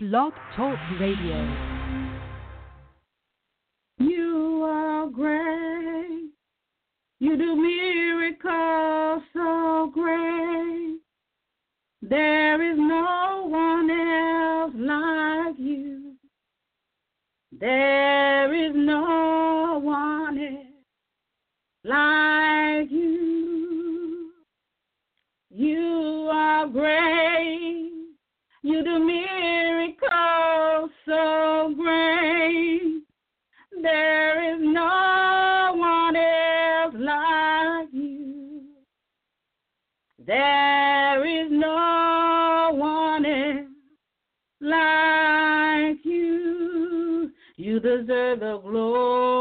Blog Talk Radio. You are great. You do miracles so great. There is no one else like you. There is no one else like you. You are great. You do miracles so great. There is no one else like you. There is no one else like you. You deserve the glory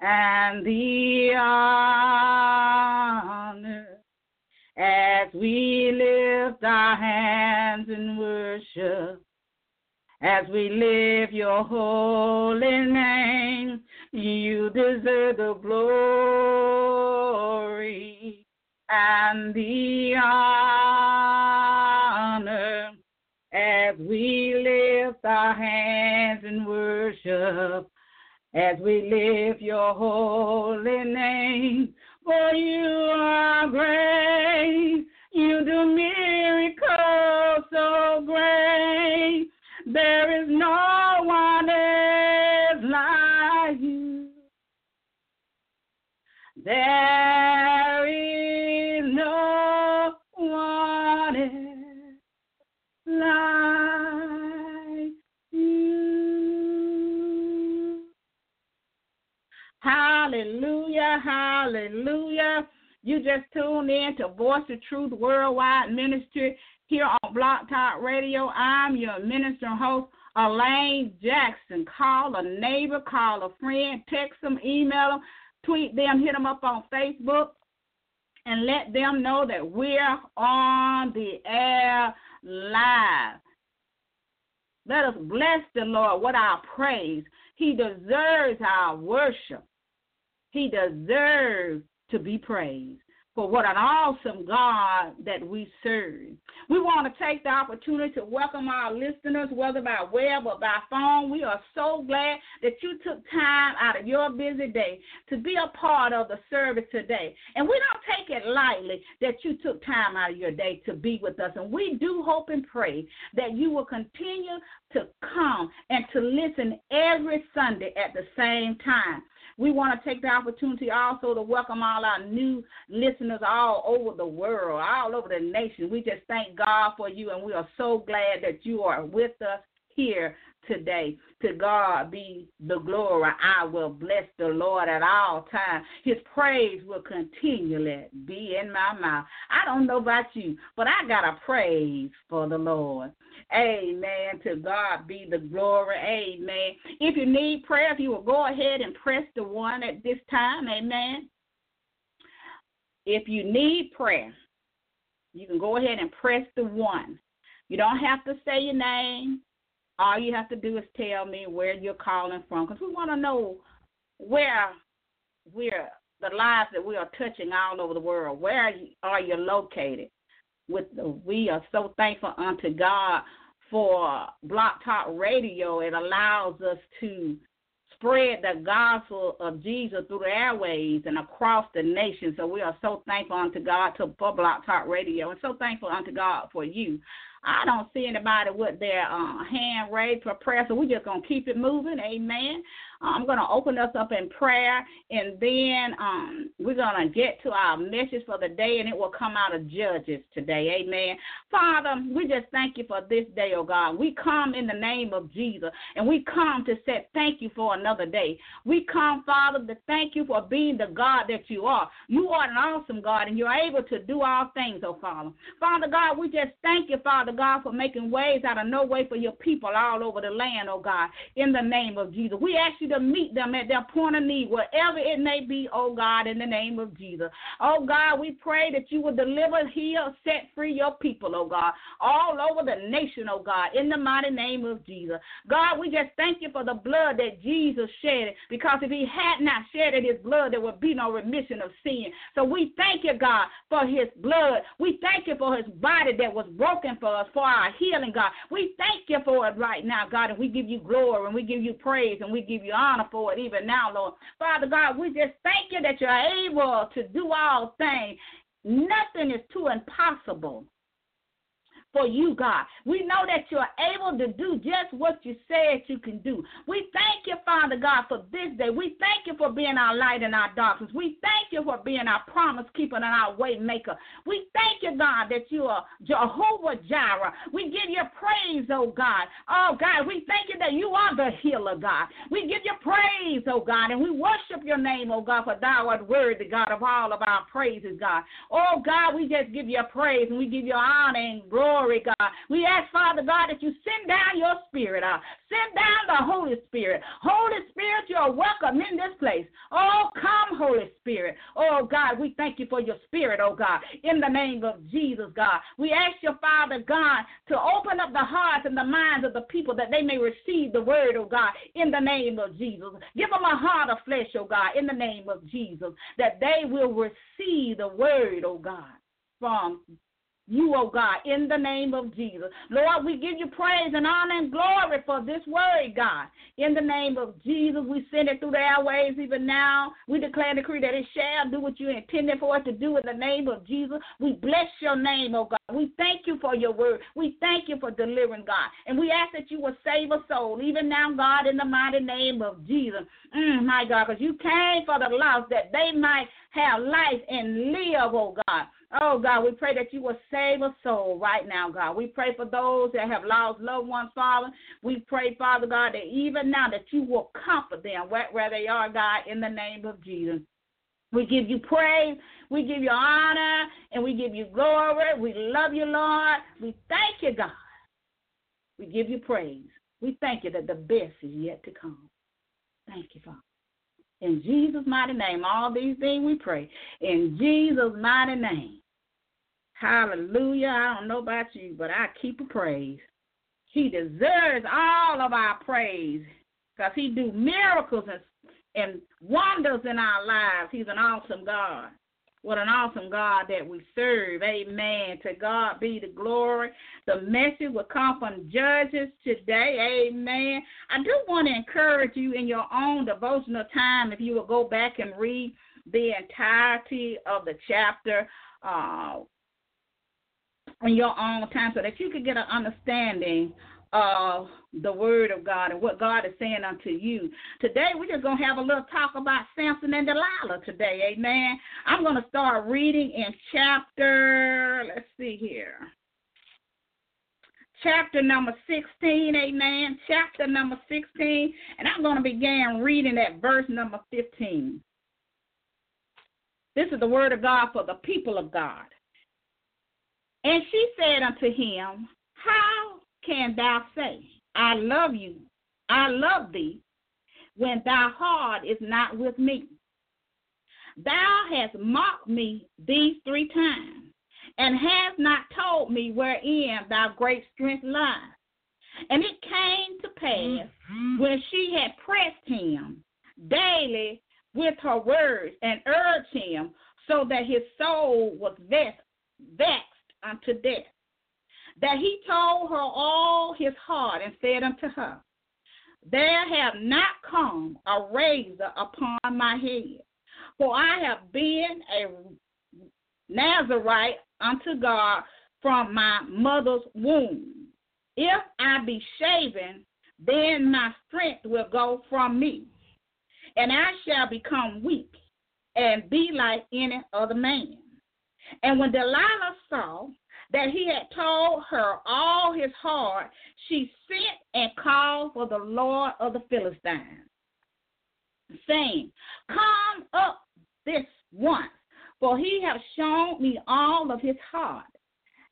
and the honor as we lift our hands in worship, as we lift your holy name, you deserve the glory and the honor as we lift our hands in worship, as we lift your holy name. For you are great, you do miracles so great. Just tuned in to Voice of Truth Worldwide Ministry here on Blog Talk Radio. I'm your minister and host, Elaine Jackson. Call a neighbor, call a friend, text them, email them, tweet them, hit them up on Facebook, and let them know that we're on the air live. Let us bless the Lord with our praise. He deserves our worship. He deserves to be praised for what an awesome God that we serve. We want to take the opportunity to welcome our listeners, whether by web or by phone. We are so glad that you took time out of your busy day to be a part of the service today. And we don't take it lightly that you took time out of your day to be with us. And we do hope and pray that you will continue to come and to listen every Sunday at the same time. We want to take the opportunity also to welcome all our new listeners all over the world, all over the nation. We just thank God for you, and we are so glad that you are with us here today. To God be the glory. I will bless the Lord at all times. His praise will continually be in my mouth. I don't know about you, but I got a praise for the Lord. Amen. To God be the glory. Amen. If you need prayer, if you will go ahead and press the one at this time. Amen. If you need prayer, you can go ahead and press the one. You don't have to say your name. All you have to do is tell me where you're calling from because we want to know where we're the lives that we are touching all over the world. Where are you located? With the, we are so thankful unto God for Blog Talk Radio. It allows us to spread the gospel of Jesus through the airways and across the nation. So we are so thankful unto God to, for Blog Talk Radio and so thankful unto God for you. I don't see anybody with their uh, hand raised for prayer, so we're just going to keep it moving. Amen. I'm going to open us up in prayer, and then um, we're going to get to our message for the day, and it will come out of Judges today. Amen. Father, we just thank you for this day, oh God. We come in the name of Jesus, and we come to say thank you for another day. We come, Father, to thank you for being the God that you are. You are an awesome God, and you're able to do all things, oh Father. Father God, we just thank you, Father God, for making ways out of no way for your people all over the land, oh God, in the name of Jesus. We ask you to meet them at their point of need, wherever it may be, oh God, in the name of Jesus. Oh God, we pray that you will deliver, heal, set free your people, oh God, all over the nation, oh God, in the mighty name of Jesus. God, we just thank you for the blood that Jesus shed, because if he had not shed his blood, there would be no remission of sin. So we thank you, God, for his blood. We thank you for his body that was broken for us, for our healing, God. We thank you for it right now, God, and we give you glory and we give you praise and we give you honor for it even now, Lord. Father God, we just thank you that you're able to do all things. Nothing is too impossible for you, God. We know that you're able to do just what you said you can do. We thank you, Father God, for this day. We thank you for being our light in our darkness. We thank you for being our promise keeper and our way maker. We thank you, God, that you are Jehovah Jireh. We give you praise, oh God. Oh God, we thank you that you are the healer, God. We give you praise, oh God, and we worship your name, oh God, for thou art worthy, God, of all of our praises, God. Oh God, we just give you praise and we give you honor and glory glory, God. We ask, Father God, that you send down your spirit. Uh, send down the Holy Spirit. Holy Spirit, you're welcome in this place. Oh, come, Holy Spirit. Oh, God, we thank you for your spirit, oh, God, in the name of Jesus, God. We ask your Father, God, to open up the hearts and the minds of the people that they may receive the word, oh, God, in the name of Jesus. Give them a heart of flesh, oh, God, in the name of Jesus, that they will receive the word, oh, God from you, oh God, in the name of Jesus. Lord, we give you praise and honor and glory for this word, God. In the name of Jesus, we send it through the airways even now. We declare and decree that it shall do what you intended for it to do in the name of Jesus. We bless your name, oh God. We thank you for your word. We thank you for delivering, God. And we ask that you will save a soul, even now, God, in the mighty name of Jesus. Mm, my God, because you came for the lost that they might have life and live, oh God. Oh, God, we pray that you will save a soul right now, God. We pray for those that have lost loved ones, Father. We pray, Father God, that even now that you will comfort them where, they are, God, in the name of Jesus. We give you praise, we give you honor, and we give you glory. We love you, Lord. We thank you, God. We give you praise. We thank you that the best is yet to come. Thank you, Father. In Jesus' mighty name, all these things we pray. In Jesus' mighty name. Hallelujah. I don't know about you, but I keep a praise. He deserves all of our praise because he do miracles and, and wonders in our lives. He's an awesome God. What an awesome God that we serve. Amen. To God be the glory. The message will come from Judges today. Amen. I do want to encourage you in your own devotional time if you will go back and read the entirety of the chapter. Uh, in your own time so that you could get an understanding of the word of God and what God is saying unto you. Today, we're just going to have a little talk about Samson and Delilah today. Amen. I'm going to start reading in chapter, let's see here. Chapter number 16, amen. Chapter number 16. And I'm going to begin reading at verse number 15. This is the word of God for the people of God. And she said unto him, How can thou say, I love you, I love thee, when thy heart is not with me? Thou hast mocked me these three times, and hast not told me wherein thy great strength lies. And it came to pass mm-hmm. when she had pressed him daily with her words and urged him, so that his soul was vexed, vexed unto death. That he told her all his heart and said unto her, There have not come a razor upon my head, for I have been a Nazarite unto God from my mother's womb. If I be shaven, then my strength will go from me, and I shall become weak and be like any other man. And when Delilah saw that he had told her all his heart, she sent and called for the Lord of the Philistines, saying, Come up this once, for he hath shown me all of his heart.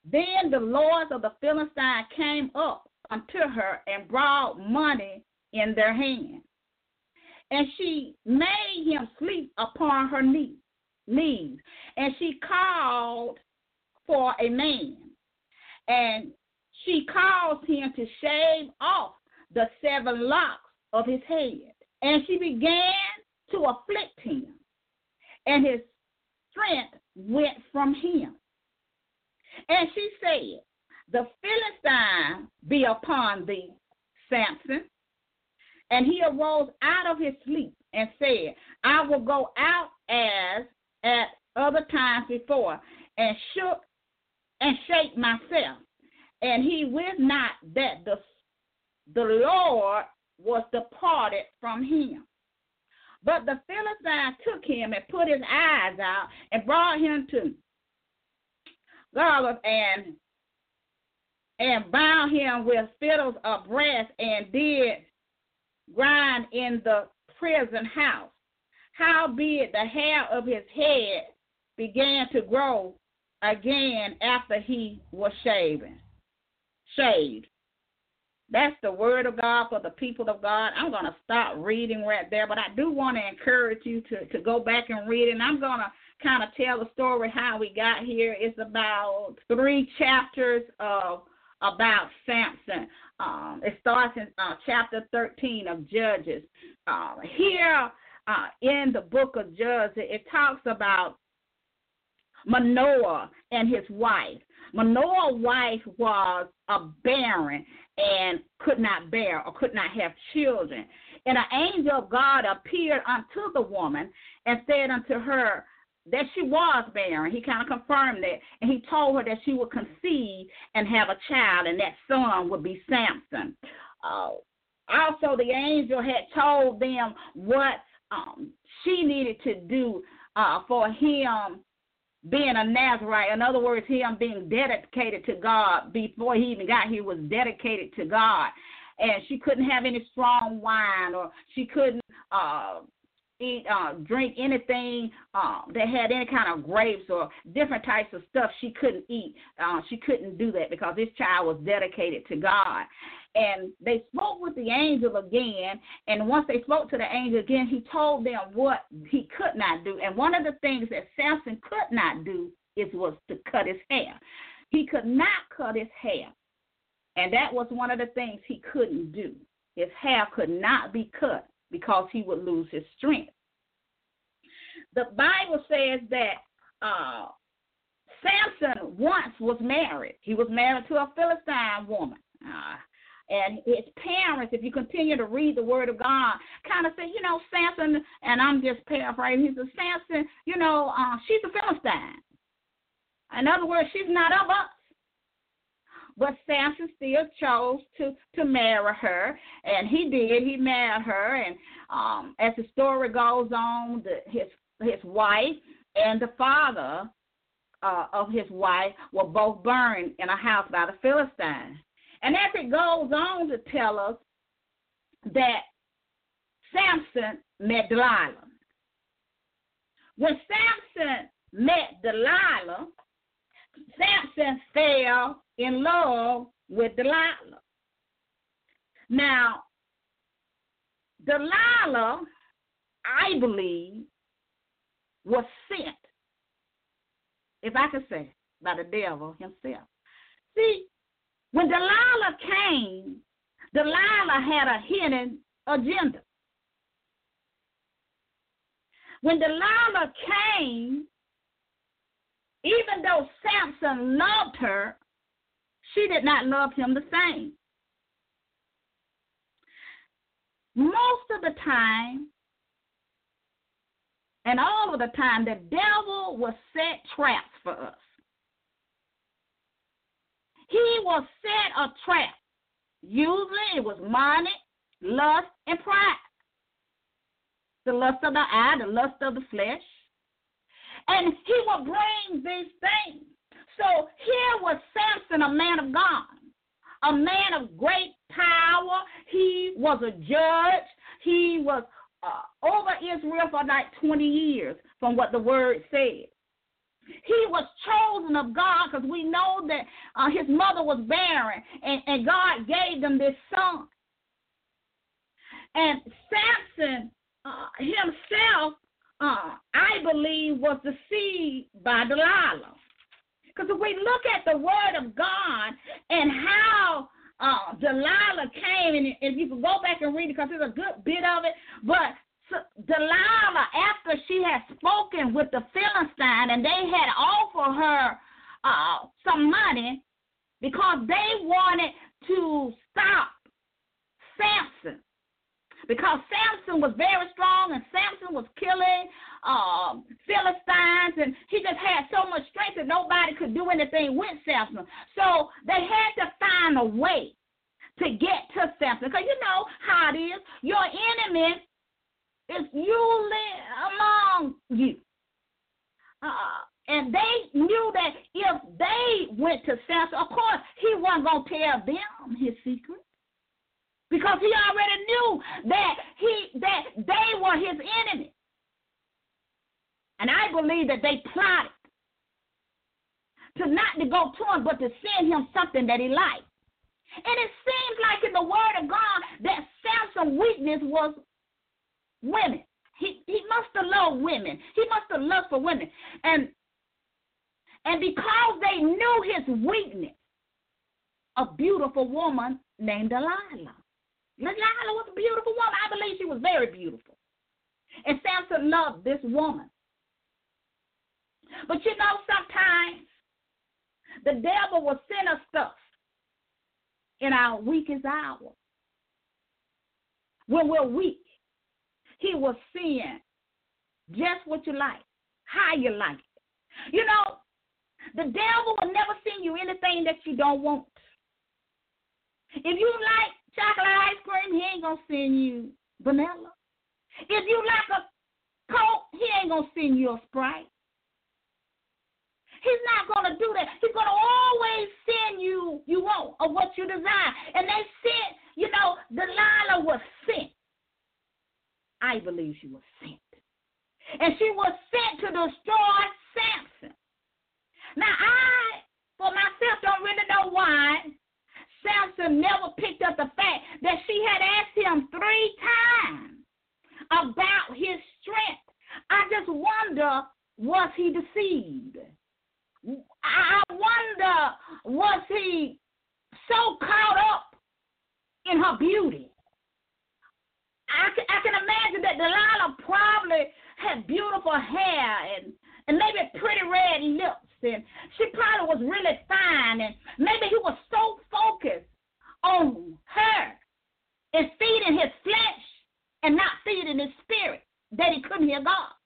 Then the lords of the Philistines came up unto her and brought money in their hand. and she made him sleep upon her knee, knees, and she called for a man, and she caused him to shave off the seven locks of his head, and she began to afflict him, and his strength went from him. And she said, The Philistine be upon thee, Samson. And he arose out of his sleep and said, I will go out as at other times before, and shook and shake myself. And he wist not that the the Lord was departed from him. But the Philistine took him and put his eyes out and brought him to Goliath and and bound him with fiddles of brass and did grind in the prison house. Howbeit the hair of his head began to grow again after he was shaven. Shaved. That's the word of God for the people of God. I'm going to stop reading right there, but I do want to encourage you to, to go back and read it. And I'm going to kind of tell the story how we got here. It's about three chapters of about Samson. Um, it starts in uh, chapter 13 of Judges. Uh, here uh, in the book of Judges, it talks about Manoah and his wife. Manoah's wife was a barren and could not bear or could not have children. And an angel of God appeared unto the woman and said unto her, that she was barren. He kind of confirmed that. And he told her that she would conceive and have a child, and that son would be Samson. Uh, also, the angel had told them what um, she needed to do uh, for him being a Nazarite. In other words, him being dedicated to God before he even got here was dedicated to God. And she couldn't have any strong wine, or she couldn't uh, eat, uh, drink anything uh, that had any kind of grapes or different types of stuff. She couldn't eat. Uh, she couldn't do that because this child was dedicated to God. And they spoke with the angel again. And once they spoke to the angel again, he told them what he could not do. And one of the things that Samson could not do is was to cut his hair. He could not cut his hair. And that was one of the things he couldn't do. His hair could not be cut because he would lose his strength. The Bible says that uh, Samson once was married. He was married to a Philistine woman. Uh, and his parents, if you continue to read the Word of God, kind of say, you know, Samson, and I'm just paraphrasing, he says, Samson, you know, uh, she's a Philistine. In other words, she's not of us. But Samson still chose to to marry her, and he did. He married her, and um, as the story goes on, the, his his wife and the father uh, of his wife were both burned in a house by the Philistines. And as it goes on to tell us that Samson met Delilah. When Samson met Delilah, Samson fell in love with Delilah. Now, Delilah, I believe, was sent, if I could say, by the devil himself. See, when Delilah came, Delilah had a hidden agenda. When Delilah came, even though Samson loved her, she did not love him the same. Most of the time, and all of the time, the devil will set traps for us. He will set a trap. Usually it was money, lust, and pride. The lust of the eye, the lust of the flesh. And he will bring these things. So here was Samson, a man of God, a man of great power. He was a judge. He was uh, over Israel for like 20 years, from what the word said. He was chosen of God because we know that uh, his mother was barren and, and God gave them this son. And Samson uh, himself, uh, I believe, was deceived by Delilah. Because if we look at the Word of God and how uh, Delilah came, and if you can go back and read it, because there's a good bit of it, but Delilah, after she had spoken with the Philistine and they had offered her uh, some money because they wanted to stop Samson. Because Samson was very strong and Samson was killing um, Philistines and he just had so much strength that nobody could do anything with Samson. So they had to find a way to get to Samson. Because you know how it is. Your enemy is usually among you. Uh, and they knew that if they went to Samson, of course, he wasn't going to tell them his secret. Because he already knew that he that they were his enemy. And I believe that they plotted to not to to send him something that he liked. And it seems like in the word of God that Samson's weakness was women. He he must have loved women. He must have loved for women. And and because they knew his weakness, a beautiful woman named Delilah. Delilah was a beautiful woman. I believe she was very beautiful. And Samson loved this woman. But you know, the devil will send us stuff in our weakest hour. When we're weak, he will send just what you like, how you like it. You know, the devil will never send you anything that you don't want. If you like chocolate ice cream, he ain't gonna send you vanilla. If you like a coke, he ain't gonna send you a sprite. He's not gonna do that. He's gonna always send you you want or what you desire. And they sent, you know, Delilah was sent. I believe she was sent. And she was sent to destroy Samson. Now, I, for myself, don't really know why Samson never picked up the fact that she had asked him three times about his strength. I just wonder, was he deceived? I wonder, was he so caught up in her beauty I can, I can imagine that Delilah probably had beautiful hair and, and maybe pretty red lips. And she probably was really fine. And maybe he was so focused on her and feeding his flesh and not feeding his spirit that he couldn't hear God.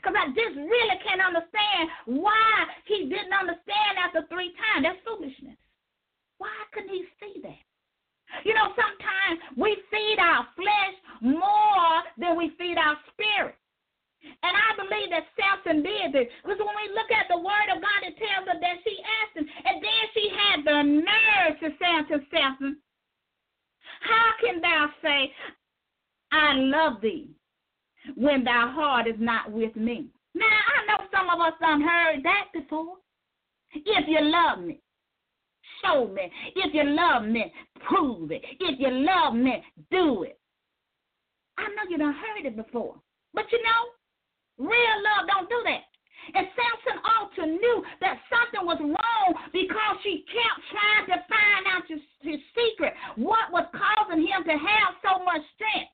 Because I just really can't understand why he didn't understand after three times. That's foolishness. Why couldn't he see that? You know, sometimes we feed our flesh more than we feed our spirit. And I believe that Samson did this. Because when we look at the word of God, it tells us that she asked him, and then she had the nerve to say unto Samson, How can thou say, I love thee, when thy heart is not with me? Now, I know some of us done heard that before. If you love me, show me. If you love me, prove it. If you love me, do it. I know you done heard it before. But you know, real love don't do that. And Samson also knew that something was wrong because she kept trying to find out his, his secret. What was causing him to have so much strength?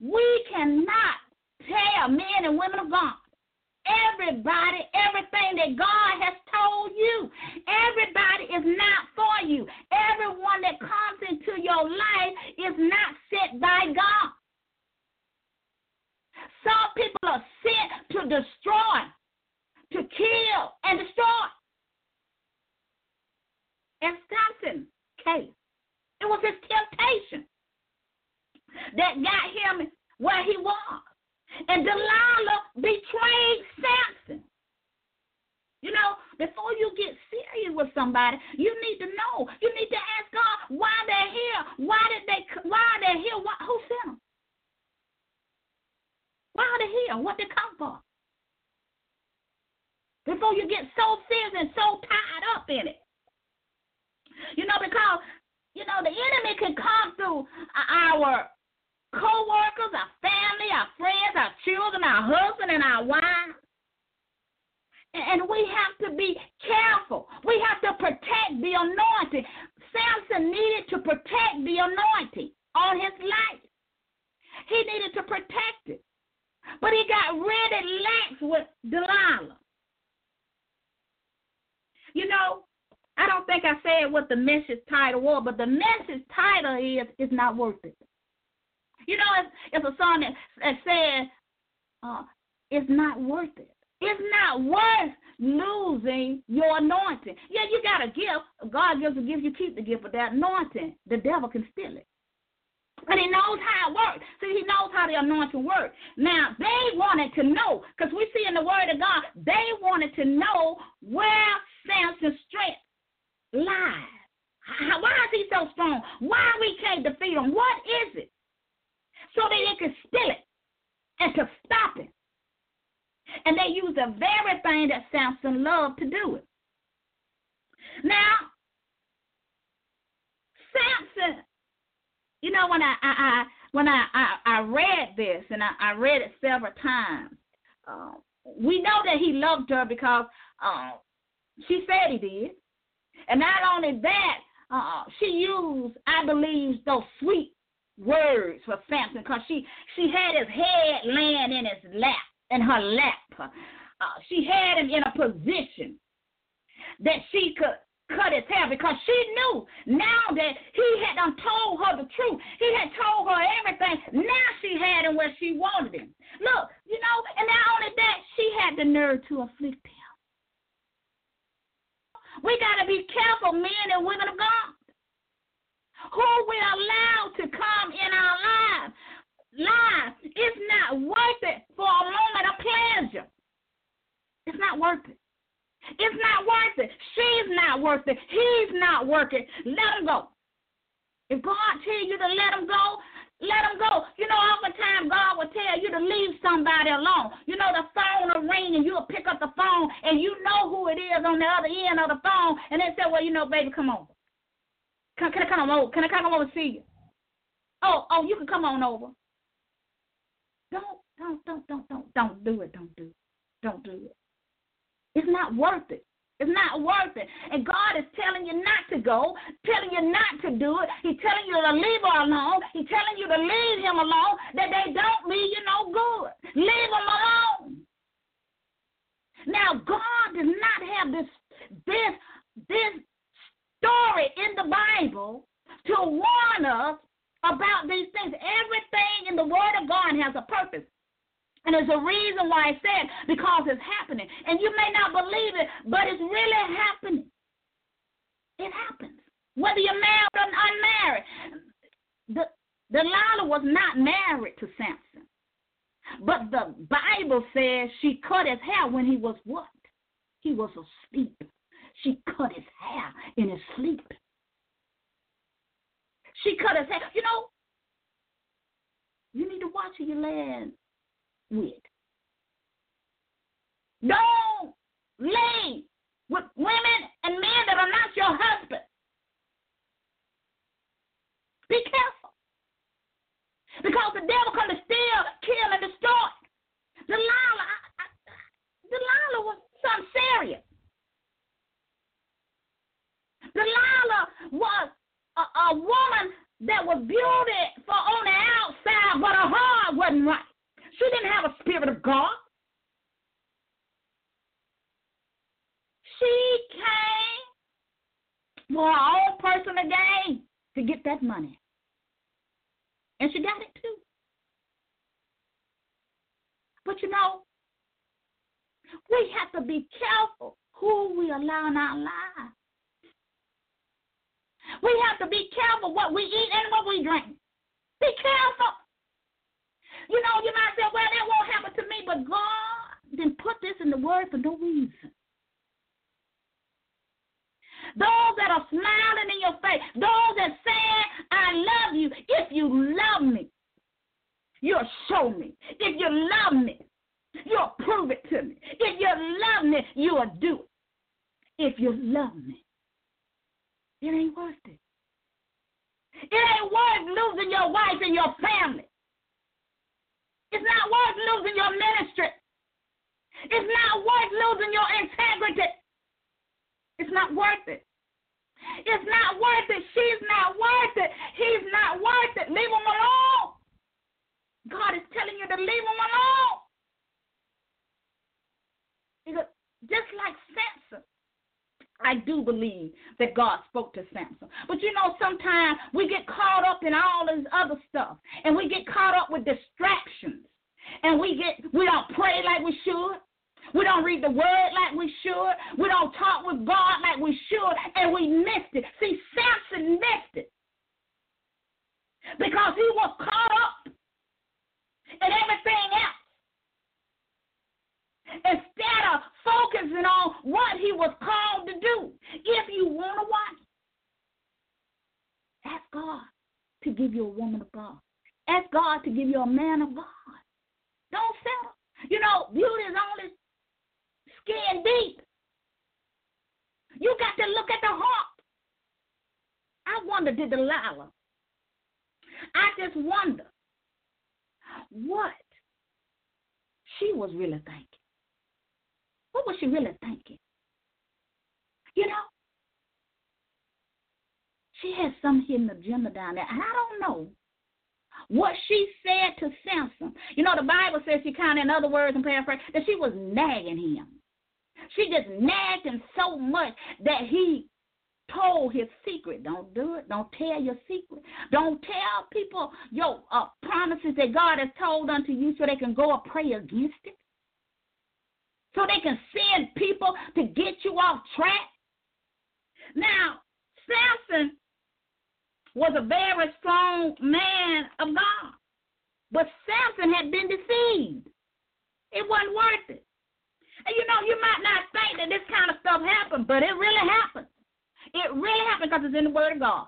We cannot tell men and women of God everybody everything that God has told you. Everybody is not for you. Everyone that comes into your life is not sent by God. Some people are sent to destroy, to kill, and destroy. And Samson case, it was his temptation that got him where he was. And Delilah betrayed Samson. You know, before you get serious with somebody, you need to know. You need to ask God why they're here. Why did they? Why they're here? Why, who sent them? Why are they here? What they come for? Before you get so serious and so tied up in it. You know, because you know the enemy can come through our co-workers, our family, our friends, our children, our husband, and our wives. And we have to be careful. We have to protect the anointing. Samson needed to protect the anointing on his life. He needed to protect it. But he got really lax with Delilah. You know, I don't think I said what the message title was, but the message title is "It's Not Worth It." You know, it's, it's a song that, that says, uh, "It's not worth it." It's not worth losing your anointing. Yeah, you got a gift. God gives a gift, you keep the gift, but that anointing, the devil can steal it. And he knows how it works. See, he knows how the anointing works. Now, they wanted to know, because we see in the Word of God, they wanted to know where Samson's strength lies. Why is he so strong? Why we can't defeat him? What is it? So that they could steal it and to stop it. And they use the very thing that Samson loved to do it. Now, Samson, you know, when I, I, I when I, I, I read this and I, I read it several times, uh, we know that he loved her because uh, she said he did. And not only that, uh, she used, I believe, those sweet words for Samson because she, she had his head laying in his lap in her lap. Uh, she had him in a position that she could cut his hair because she knew now that he had done told her the truth. He had told her everything. Now she had him where she wanted him. Look, you know, and not only that, she had the nerve to afflict him. We got to be careful, men and women of God, who we allow to come in our lives life. It's not worth it for a moment of pleasure. It's not worth it. It's not worth it. She's not worth it. He's not worth it. Let him go. If God tell you to let him go, let him go. You know, oftentimes God will tell you to leave somebody alone. You know, the phone will ring and you'll pick up the phone and you know who it is on the other end of the phone. And they say, well, you know, baby, come on. Can, can I come over? Can I come over and see you? Oh, oh, you can come on over. Don't, don't, don't, don't, don't, don't do it. Don't do it. Don't do it. It's not worth it. It's not worth it. And God is telling you not to go, telling you not to do it. He's telling you to leave her alone. He's telling you to leave him alone, that they don't mean you no good. Leave him alone. Now, God does not have this this this story in the Bible to warn us about these things. Everything in the Word of God has a purpose. And there's a reason why I said because it's happening. And you may not believe it, but it's really happening. It happens. Whether you're married or unmarried. The, Delilah was not married to Samson. But the Bible says she cut his hair when he was what? He was asleep. She cut his hair in his sleep. She cut his hair. You know, you need to watch who you land with. Don't lay with women and men that are not your husband. Be careful. Because the devil come to steal, kill, and destroy. Delilah, I, I, Delilah was something serious. Delilah was a, a woman that was beautiful on the outside, but her heart wasn't right. She didn't have a spirit of God. She came for her own personal gain to get that money. And she got it too. But you know, we have to be careful who we allow in our lives. We have to be careful what we eat and what we drink. Be careful. You know, you might say, well, that won't happen to me, but God didn't put this in the word for no reason. Those that are smiling in your face, those that say, I love you, if you love me, you'll show me. If you love me, you'll prove it to me. If you love me, you'll do it. If you love me. It ain't worth it. It ain't worth losing your wife and your family It's not worth losing your ministry. It's not worth losing your integrity. It's not worth it. It's not worth it. She's not worth it. He's not worth it. Leave him alone. God is telling you to leave him alone. Just like Samson, I do believe that God spoke to Samson. But you know, sometimes we get caught up in all this other stuff, and we get caught up with distractions, and we get we don't pray like we should. We don't read the word like we should. We don't talk with God like we should, and we missed it. See, Samson missed it because he was caught up in everything else instead of focusing on what he was called to do. If you want a wife, ask God to give you a woman of God. Ask God to give you a man of God. Don't settle. You know, beauty is only skin deep. You got to look at the heart. I wonder, did Delilah? I just wonder what she was really thinking. What was she really thinking? You know? She had some hidden agenda down there. And I don't know what she said to Samson. You know, the Bible says she kind of, in other words, and paraphrase, that she was nagging him. She just nagged him so much that he told his secret. Don't do it. Don't tell your secret. Don't tell people your uh, promises that God has told unto you so they can go and pray against it so they can send people to get you off track. Now, Samson was a very strong man of God, but Samson had been deceived. It wasn't worth it. And you know, you might not think that this kind of stuff happened, but it really happened. It really happened because it's in the Word of God.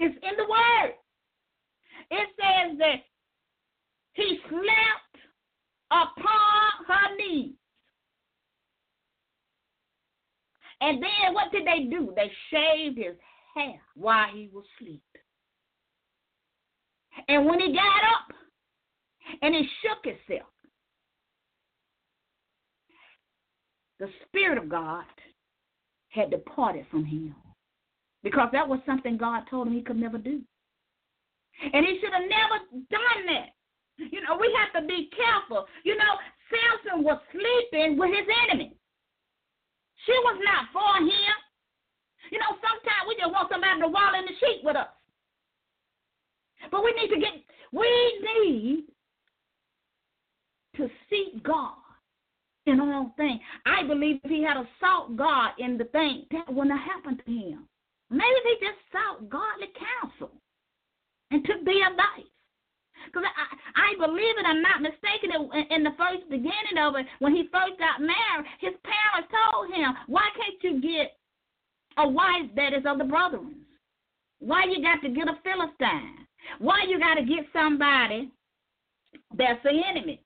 It's in the Word. It says that he slept upon her knees. And then what did they do? They shaved his hair while he was asleep. And when he got up and he shook himself, the Spirit of God had departed from him because that was something God told him he could never do. And he should have never done that. You know, we have to be careful. You know, Samson was sleeping with his enemy. She was not for him. You know, sometimes we just want somebody to wall in the sheet with us. But we need to get, we need to seek God in all things. I believe if he had sought God in the thing, that wouldn't have happened to him. Maybe he just sought godly counsel and took the advice. Because I, I believe it, I'm not mistaken, in, in the first beginning of it, when he first got married, his parents told him, why can't you get a wife that is of the brethren? Why you got to get a Philistine? Why you got to get somebody that's the enemy?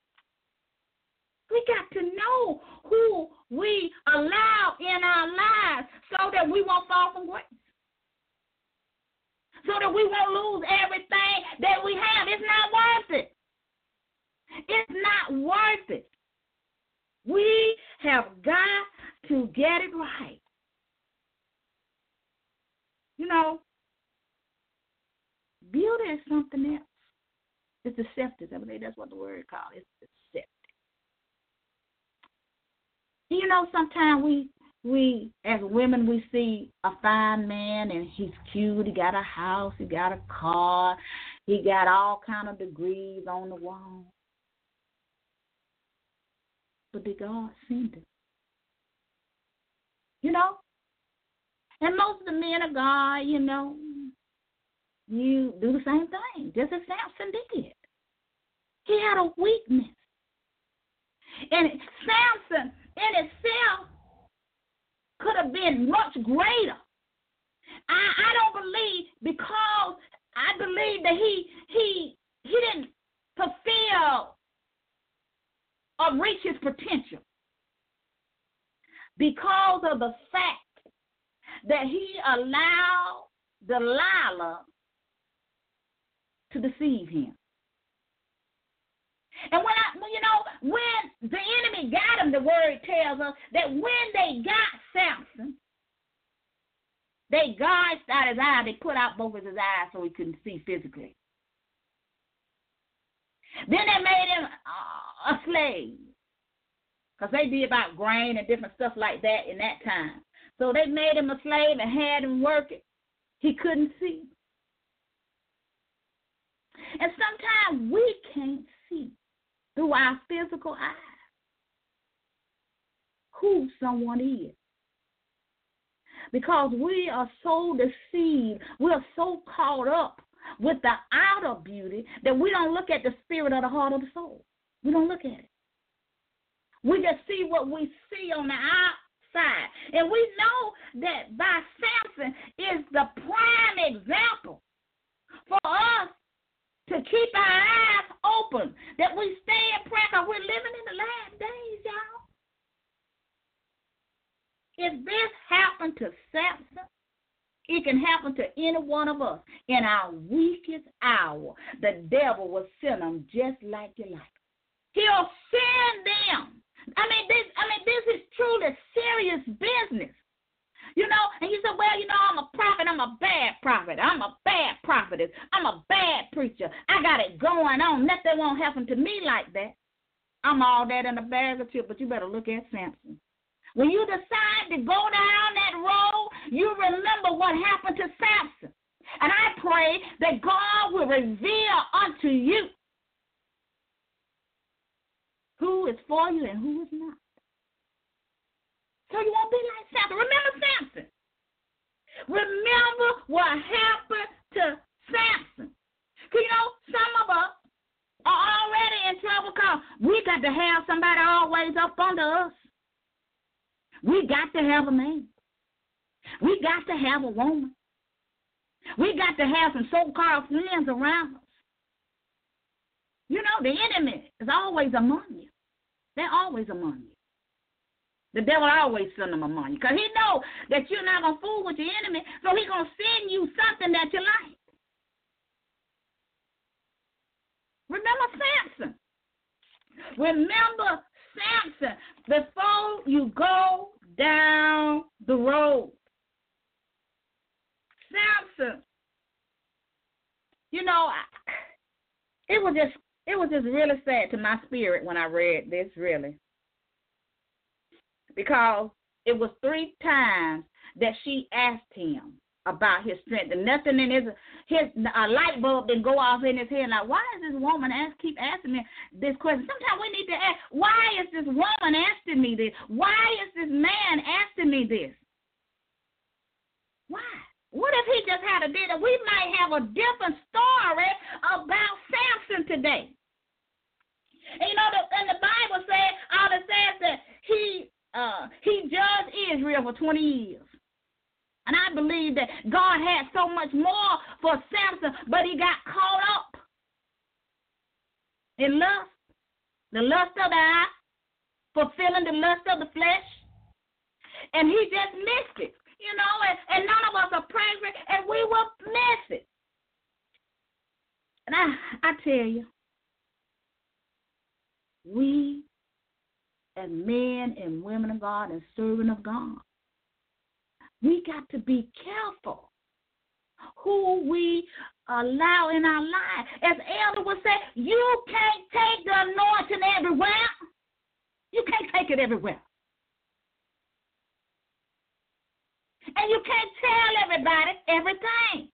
We got to know who we allow in our lives so that we won't fall from grace so that we won't lose everything that we have. It's not worth it. It's not worth it. We have got to get it right. You know, beauty is something else. It's deceptive. I believe that's what the word called. It's deceptive. You know, sometimes we we as women we see a fine man and he's cute. He got a house he got a car he got all kind of degrees on the wall. But did god send him? You know? And most of the men of god you know you do the same thing just as samson did. He had a weakness. And samson in itself could have been much greater. I, I don't believe because I believe that he he he didn't fulfill or reach his potential because of the fact that he allowed Delilah to deceive him. And when I, you know, when the enemy got him, the word tells us that when they got Samson, they gouged out his eye. They put out both of his eyes so he couldn't see physically. Then they made him a slave. Because they did about grain and different stuff like that in that time. So they made him a slave and had him working. He couldn't see. And sometimes we can't see through our physical eyes who someone is. Because we are so deceived, we are so caught up with the outer beauty that we don't look at the spirit of the heart of the soul. We don't look at it. We just see what we see on the outside. And we know that by Samson is the prime example for us to keep our eyes open, that we stay in prayer because we're living in the last days, y'all. If this happened to Samson, it can happen to any one of us in our weakest hour. The devil will send them just like you like. He'll send them. I mean, this. I mean, this is truly serious business. You know, and you say, well, you know, I'm a prophet. I'm a bad prophet. I'm a bad prophetess. I'm a bad preacher. I got it going on. Nothing won't happen to me like that. I'm all that in a bag of chips, but you better look at Samson. When you decide to go down that road, you remember what happened to Samson. And I pray that God will reveal unto you who is for you and who is not. So you won't be like Samson. Remember Samson. Remember what happened to Samson. You know, some of us are already in trouble because we got to have somebody always up under us. We got to have a man. We got to have a woman. We got to have some so called friends around us. You know, the enemy is always among you. They're always among you. The devil always send them among you because he know that you're not going to fool with your enemy, so he's going to send you something that you like. Remember Samson. Remember Samson before you go down the road. Samson. You know, it was just it was just really sad to my spirit when I read this, really. Because it was three times that she asked him about his strength, and nothing in his his a light bulb didn't go off in his head. Like, why is this woman ask keep asking me this question? Sometimes we need to ask, why is this woman asking me this? Why is this man asking me this? Why? What if he just had a dinner? We might have a different story about Samson today. And you know, the, and the Bible says, all it says that he uh, he judged Israel for 20 years. And I believe that God had so much more for Samson, but he got caught up in lust, the lust of the eye, fulfilling the lust of the flesh. And he just missed it, you know, and, and none of us are perfect, and we will miss it. And I, I tell you, we as men and women of God and servant of God we got to be careful who we allow in our life. As Elder would say, you can't take the anointing everywhere. You can't take it everywhere. And you can't tell everybody everything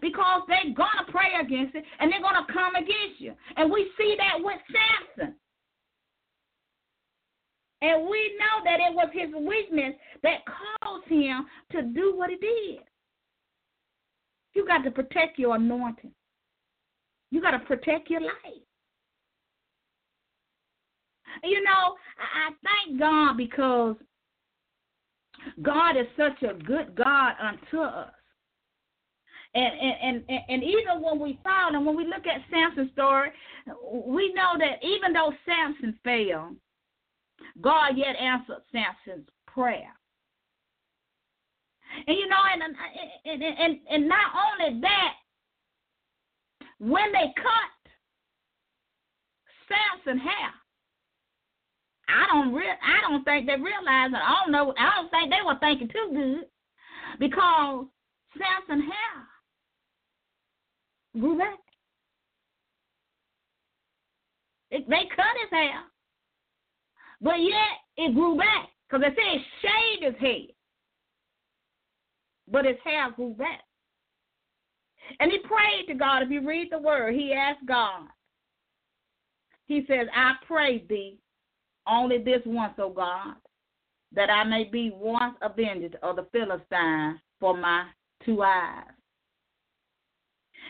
because they're going to pray against it and they're going to come against you. And we see that with Samson. And we know that it was his weakness that caused him to do what he did. You got to protect your anointing. You got to protect your life. You know, I thank God because God is such a good God unto us. And, and, and, and even when we fall and when we look at Samson's story, we know that even though Samson failed, God yet answered Samson's prayer. And you know, and and and, and not only that, when they cut Samson hair, I don't re- I don't think they realized it. I don't know. I don't think they were thinking too good because Samson hair grew back. It, they cut his hair, but yet it grew back because they said shaved his head, but his hair grew back. And he prayed to God. If you read the word, he asked God. He says, I pray thee only this once, O God, that I may be once avenged of the Philistines for my two eyes.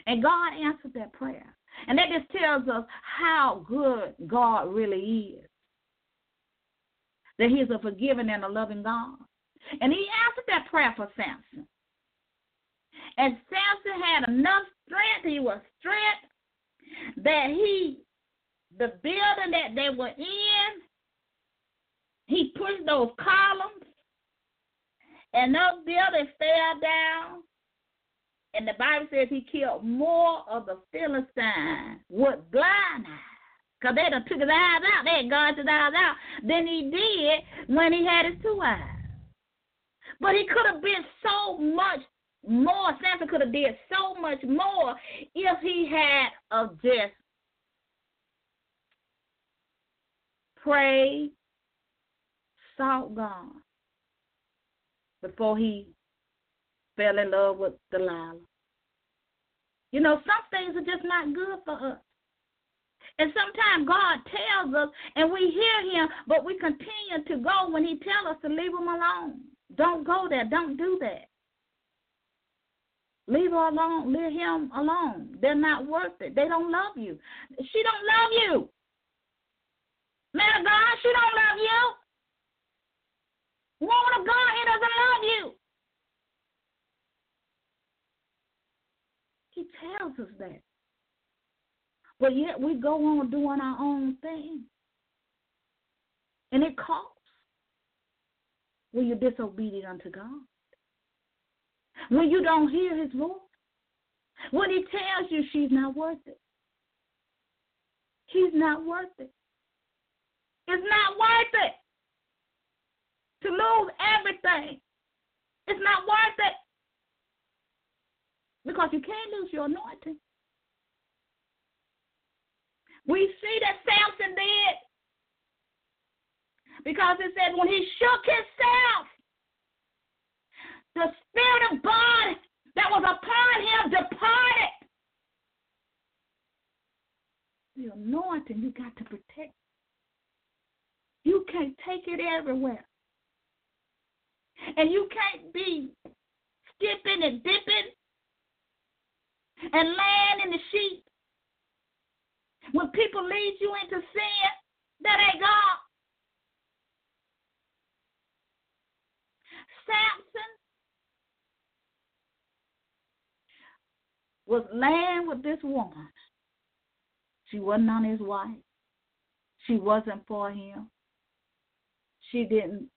And God answered that prayer. And that just tells us how good God really is. That He is a forgiving and a loving God. And He answered that prayer for Samson. And Samson had enough strength, he was strength, that he, the building that they were in, he pushed those columns, and those buildings fell down. And the Bible says he killed more of the Philistines with blind eyes. Because they done took his eyes out. They had gouged his eyes out than he did when he had his two eyes. But he could have been so much more. Samson could have did so much more if he had of just prayed, sought God before he fell in love with Delilah. You know, some things are just not good for us. And sometimes God tells us and we hear him, but we continue to go when he tells us to leave him alone. Don't go there. Don't do that. Leave her alone. Leave him alone. They're not worth it. They don't love you. She don't love you. Man of God, she don't love you. Woman of God, he doesn't love you. He tells us that. But yet we go on doing our own thing. And it costs when you're disobedient unto God. When you don't hear his voice. When he tells you she's not worth it. He's not worth it. It's not worth it to lose everything. It's not worth it. Because you can't lose your anointing. We see that Samson did. Because it said when he shook himself, the Spirit of God that was upon him departed. The anointing you got to protect. You can't take it everywhere. And you can't be skipping and dipping and laying in the sheep. When people lead you into sin, that ain't God. Samson was laying with this woman. She wasn't on his wife. She wasn't for him. She didn't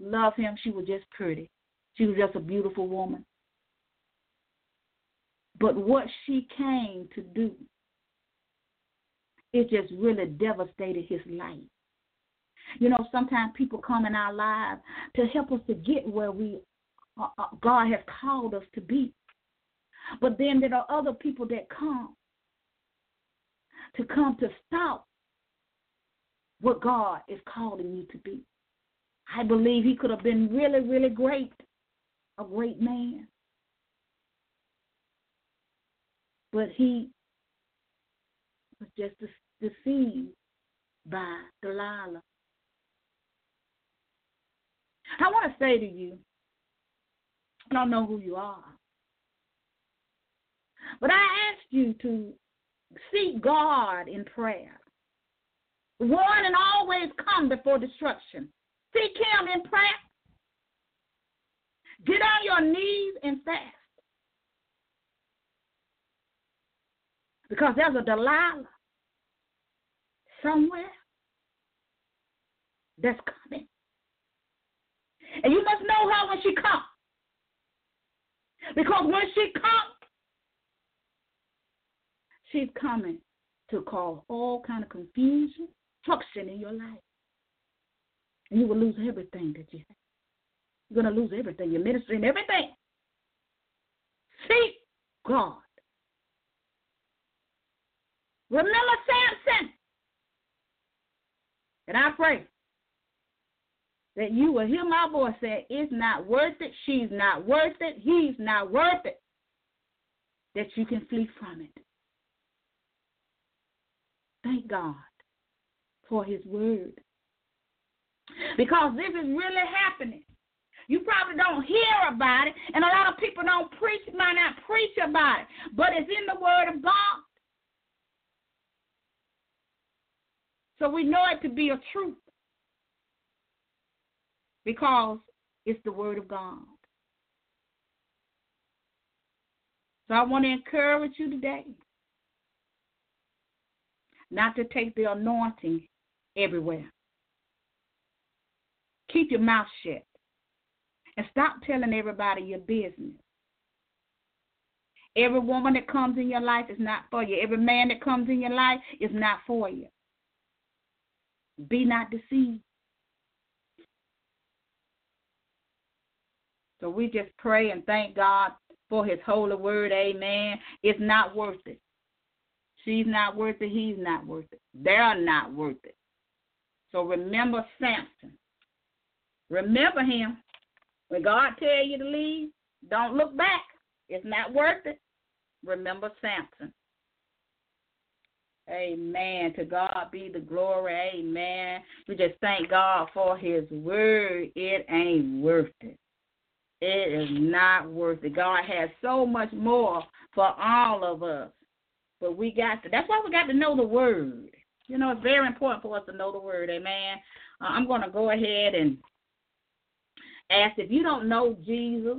love him. She was just pretty. She was just a beautiful woman. But what she came to do, it just really devastated his life. You know, sometimes people come in our lives to help us to get where we uh, uh, God has called us to be. But then there are other people that come to come to stop what God is calling you to be. I believe he could have been really, really great, a great man. But he was just deceived by Delilah. I want to say to you, I don't know who you are, but I ask you to seek God in prayer. Warn and always come before destruction. Seek Him in prayer. Get on your knees and fast. Because there's a Delilah somewhere that's coming. And you must know her when she comes. Because when she comes, She's coming to cause all kind of confusion, destruction in your life. And you will lose everything that you have. You're going to lose everything, your ministry and everything. Seek God. Remember Samson. And I pray that you will hear my voice say, It's not worth it. She's not worth it. He's not worth it. That you can flee from it. Thank God for His word. Because this is really happening. You probably don't hear about it, and a lot of people don't preach, might not preach about it, but it's in the Word of God. So we know it to be a truth because it's the Word of God. So I want to encourage you today not to take the anointing everywhere. Keep your mouth shut and stop telling everybody your business. Every woman that comes in your life is not for you. Every man that comes in your life is not for you. Be not deceived. So we just pray and thank God for his holy word. Amen. It's not worth it. She's not worth it. He's not worth it. They're not worth it. So remember Samson. Remember him. When God tell you to leave, don't look back. It's not worth it. Remember Samson. Amen. To God be the glory. Amen. We just thank God for his word. It ain't worth it. It is not worth it. God has so much more for all of us. But we got to, that's why we got to know the word. You know, it's very important for us to know the word. Amen. Uh, I'm going to go ahead and ask if you don't know Jesus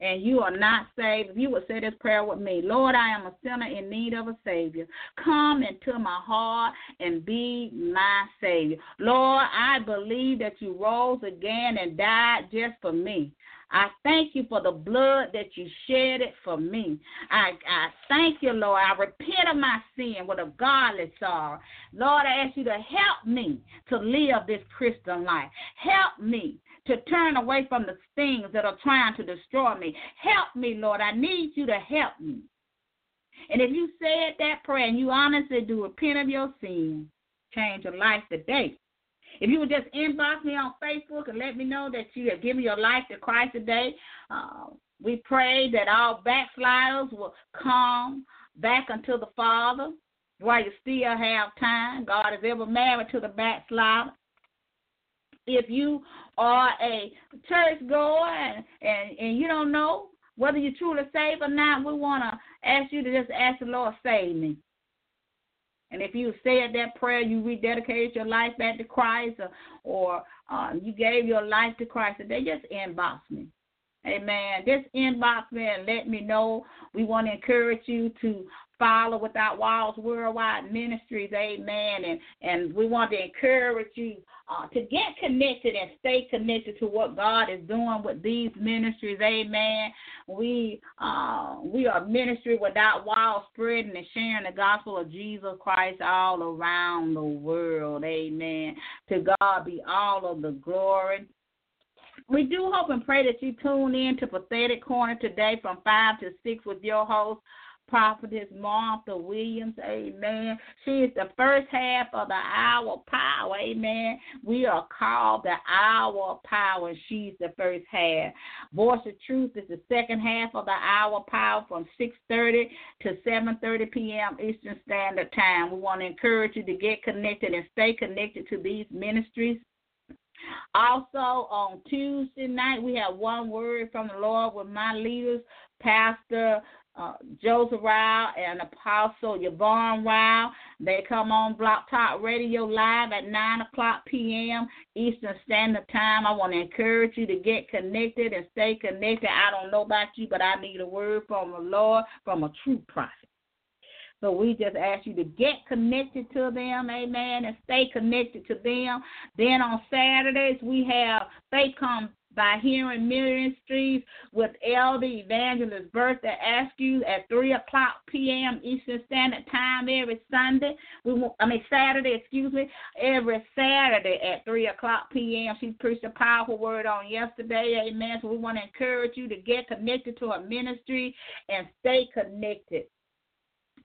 and you are not saved, if you would say this prayer with me Lord, I am a sinner in need of a Savior. Come into my heart and be my Savior. Lord, I believe that you rose again and died just for me. I thank you for the blood that you shed it for me. I, I thank you, Lord. I repent of my sin with a godly sorrow. Lord, I ask you to help me to live this Christian life. Help me to turn away from the things that are trying to destroy me. Help me, Lord. I need you to help me. And if you said that prayer and you honestly do repent of your sin, change your life today. If you would just inbox me on Facebook and let me know that you have given your life to Christ today, uh, we pray that all backsliders will come back unto the Father while you still have time. God is ever married to the backslider. If you are a church goer and, and, and you don't know whether you're truly saved or not, we want to ask you to just ask the Lord, save me. And if you said that prayer, you rededicated your life back to Christ, or, or uh, you gave your life to Christ, they just inbox me. Amen. Just inbox me and let me know. We want to encourage you to follow Without Walls Worldwide Ministries. Amen. And and we want to encourage you uh, to get connected and stay connected to what God is doing with these ministries. Amen. We uh, we are ministry without walls, spreading and sharing the gospel of Jesus Christ all around the world. Amen. To God be all of the glory. We do hope and pray that you tune in to Prophetic Corner today from 5 to 6 with your host, Prophetess Martha Williams, amen. She is the first half of the hour power, amen. We are called the hour power, and she's the first half. Voice of Truth is the second half of the hour power from 6.30 to 7.30 p.m. Eastern Standard Time. We want to encourage you to get connected and stay connected to these ministries. Also, on Tuesday night, we have one word from the Lord with my leaders, Pastor uh, Joseph Ryle and Apostle Yvonne Ryle. They come on Blog Talk Radio live at 9 o'clock p.m. Eastern Standard Time. I want to encourage you to get connected and stay connected. I don't know about you, but I need a word from the Lord, from a true prophet. So we just ask you to get connected to them, amen, and stay connected to them. Then on Saturdays, we have Faith Come by Hearing Ministries with Elder Evangelist Bertha Askew at 3 o'clock p.m. Eastern Standard Time every Sunday. We I mean, Saturday, excuse me, every Saturday at 3 o'clock p.m. She preached a powerful word on yesterday. Amen. So we want to encourage you to get connected to a ministry and stay connected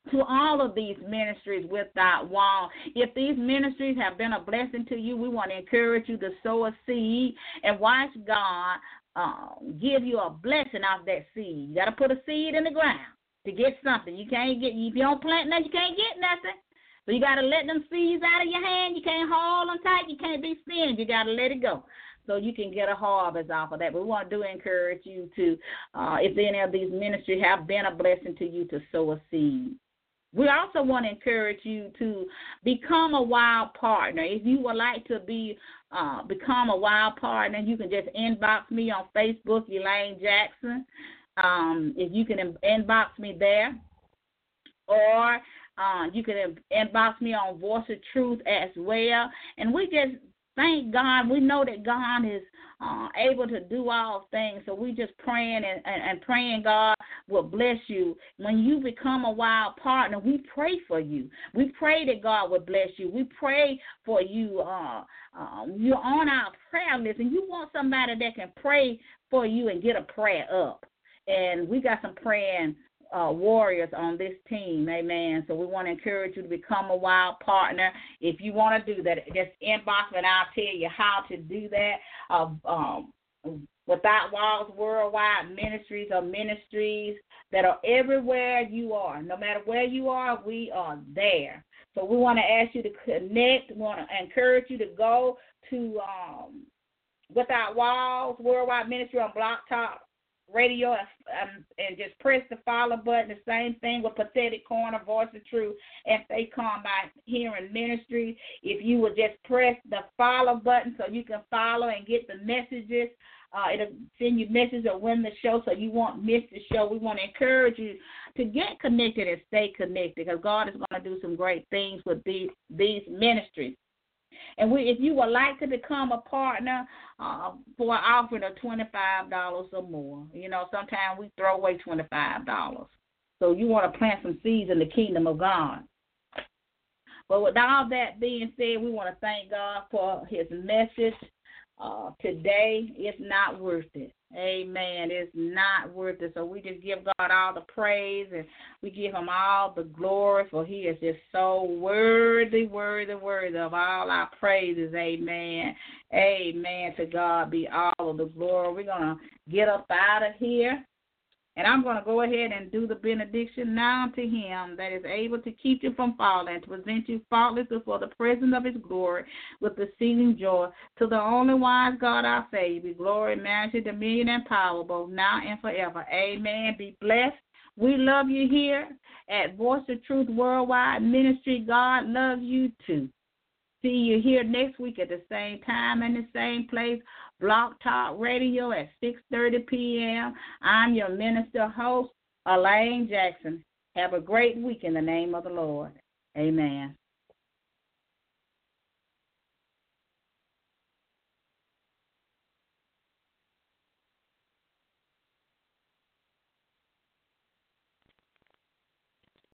to all of these ministries with without wall. If these ministries have been a blessing to you, we want to encourage you to sow a seed and watch God uh, give you a blessing off that seed. You got to put a seed in the ground to get something. You can't get if you don't plant nothing, you can't get nothing. So you got to let them seeds out of your hand. You can't hold them tight. You can't be stingy. You got to let it go so you can get a harvest off of that. But we want to encourage you to, uh, if any of these ministries have been a blessing to you, to sow a seed. We also want to encourage you to become a wild partner. If you would like to be uh, become a wild partner, you can just inbox me on Facebook, Elaine Jackson. Um, if you can inbox me there, or uh, you can inbox me on Voice of Truth as well. And we just thank God. We know that God is uh, able to do all things. So we just praying and, and, and, praying God will bless you. When you become a wild partner, we pray for you. We pray that God will bless you. We pray for you. Uh, um, you're on our prayer list, and you want somebody that can pray for you and get a prayer up. And we got some praying uh, warriors on this team. Amen. So we want to encourage you to become a wild partner. If you want to do that, just inbox me and I'll tell you how to do that. Uh, um, Without Walls Worldwide Ministries or ministries that are everywhere you are. No matter where you are, we are there. So we want to ask you to connect. We want to encourage you to go to um, Without Walls Worldwide Ministry on Blog Talk radio um, and just press the follow button. The same thing with Prophetic Corner, Voice of Truth, and they come hearing ministry. If you would just press the follow button so you can follow and get the messages. Uh, it'll send you messages of when the show so you won't miss the show. We want to encourage you to get connected and stay connected because God is going to do some great things with these these ministries. And we, if you would like to become a partner uh, for an offering of twenty five dollars or more, you know, sometimes we throw away twenty five dollars. So you want to plant some seeds in the kingdom of God. But with all that being said, we want to thank God for His message uh, today. It's not worth it. Amen. It's not worth it. So we just give God all the praise and we give him all the glory for he is just so worthy, worthy, worthy of all our praises. Amen. Amen. To God be all of the glory. We're going to get up out of here. And I'm going to go ahead and do the benediction now to him that is able to keep you from falling, to present you faultless before the presence of his glory with exceeding joy. To the only wise God our Savior, be glory, majesty, dominion, and power, both now and forever. Amen. Be blessed. We love you here at Voice of Truth Worldwide Ministry. God loves you too. See you here next week at the same time and the same place. Blog Talk Radio at 6:30 p.m. I'm your minister host, Elaine Jackson. Have a great week in the name of the Lord. Amen.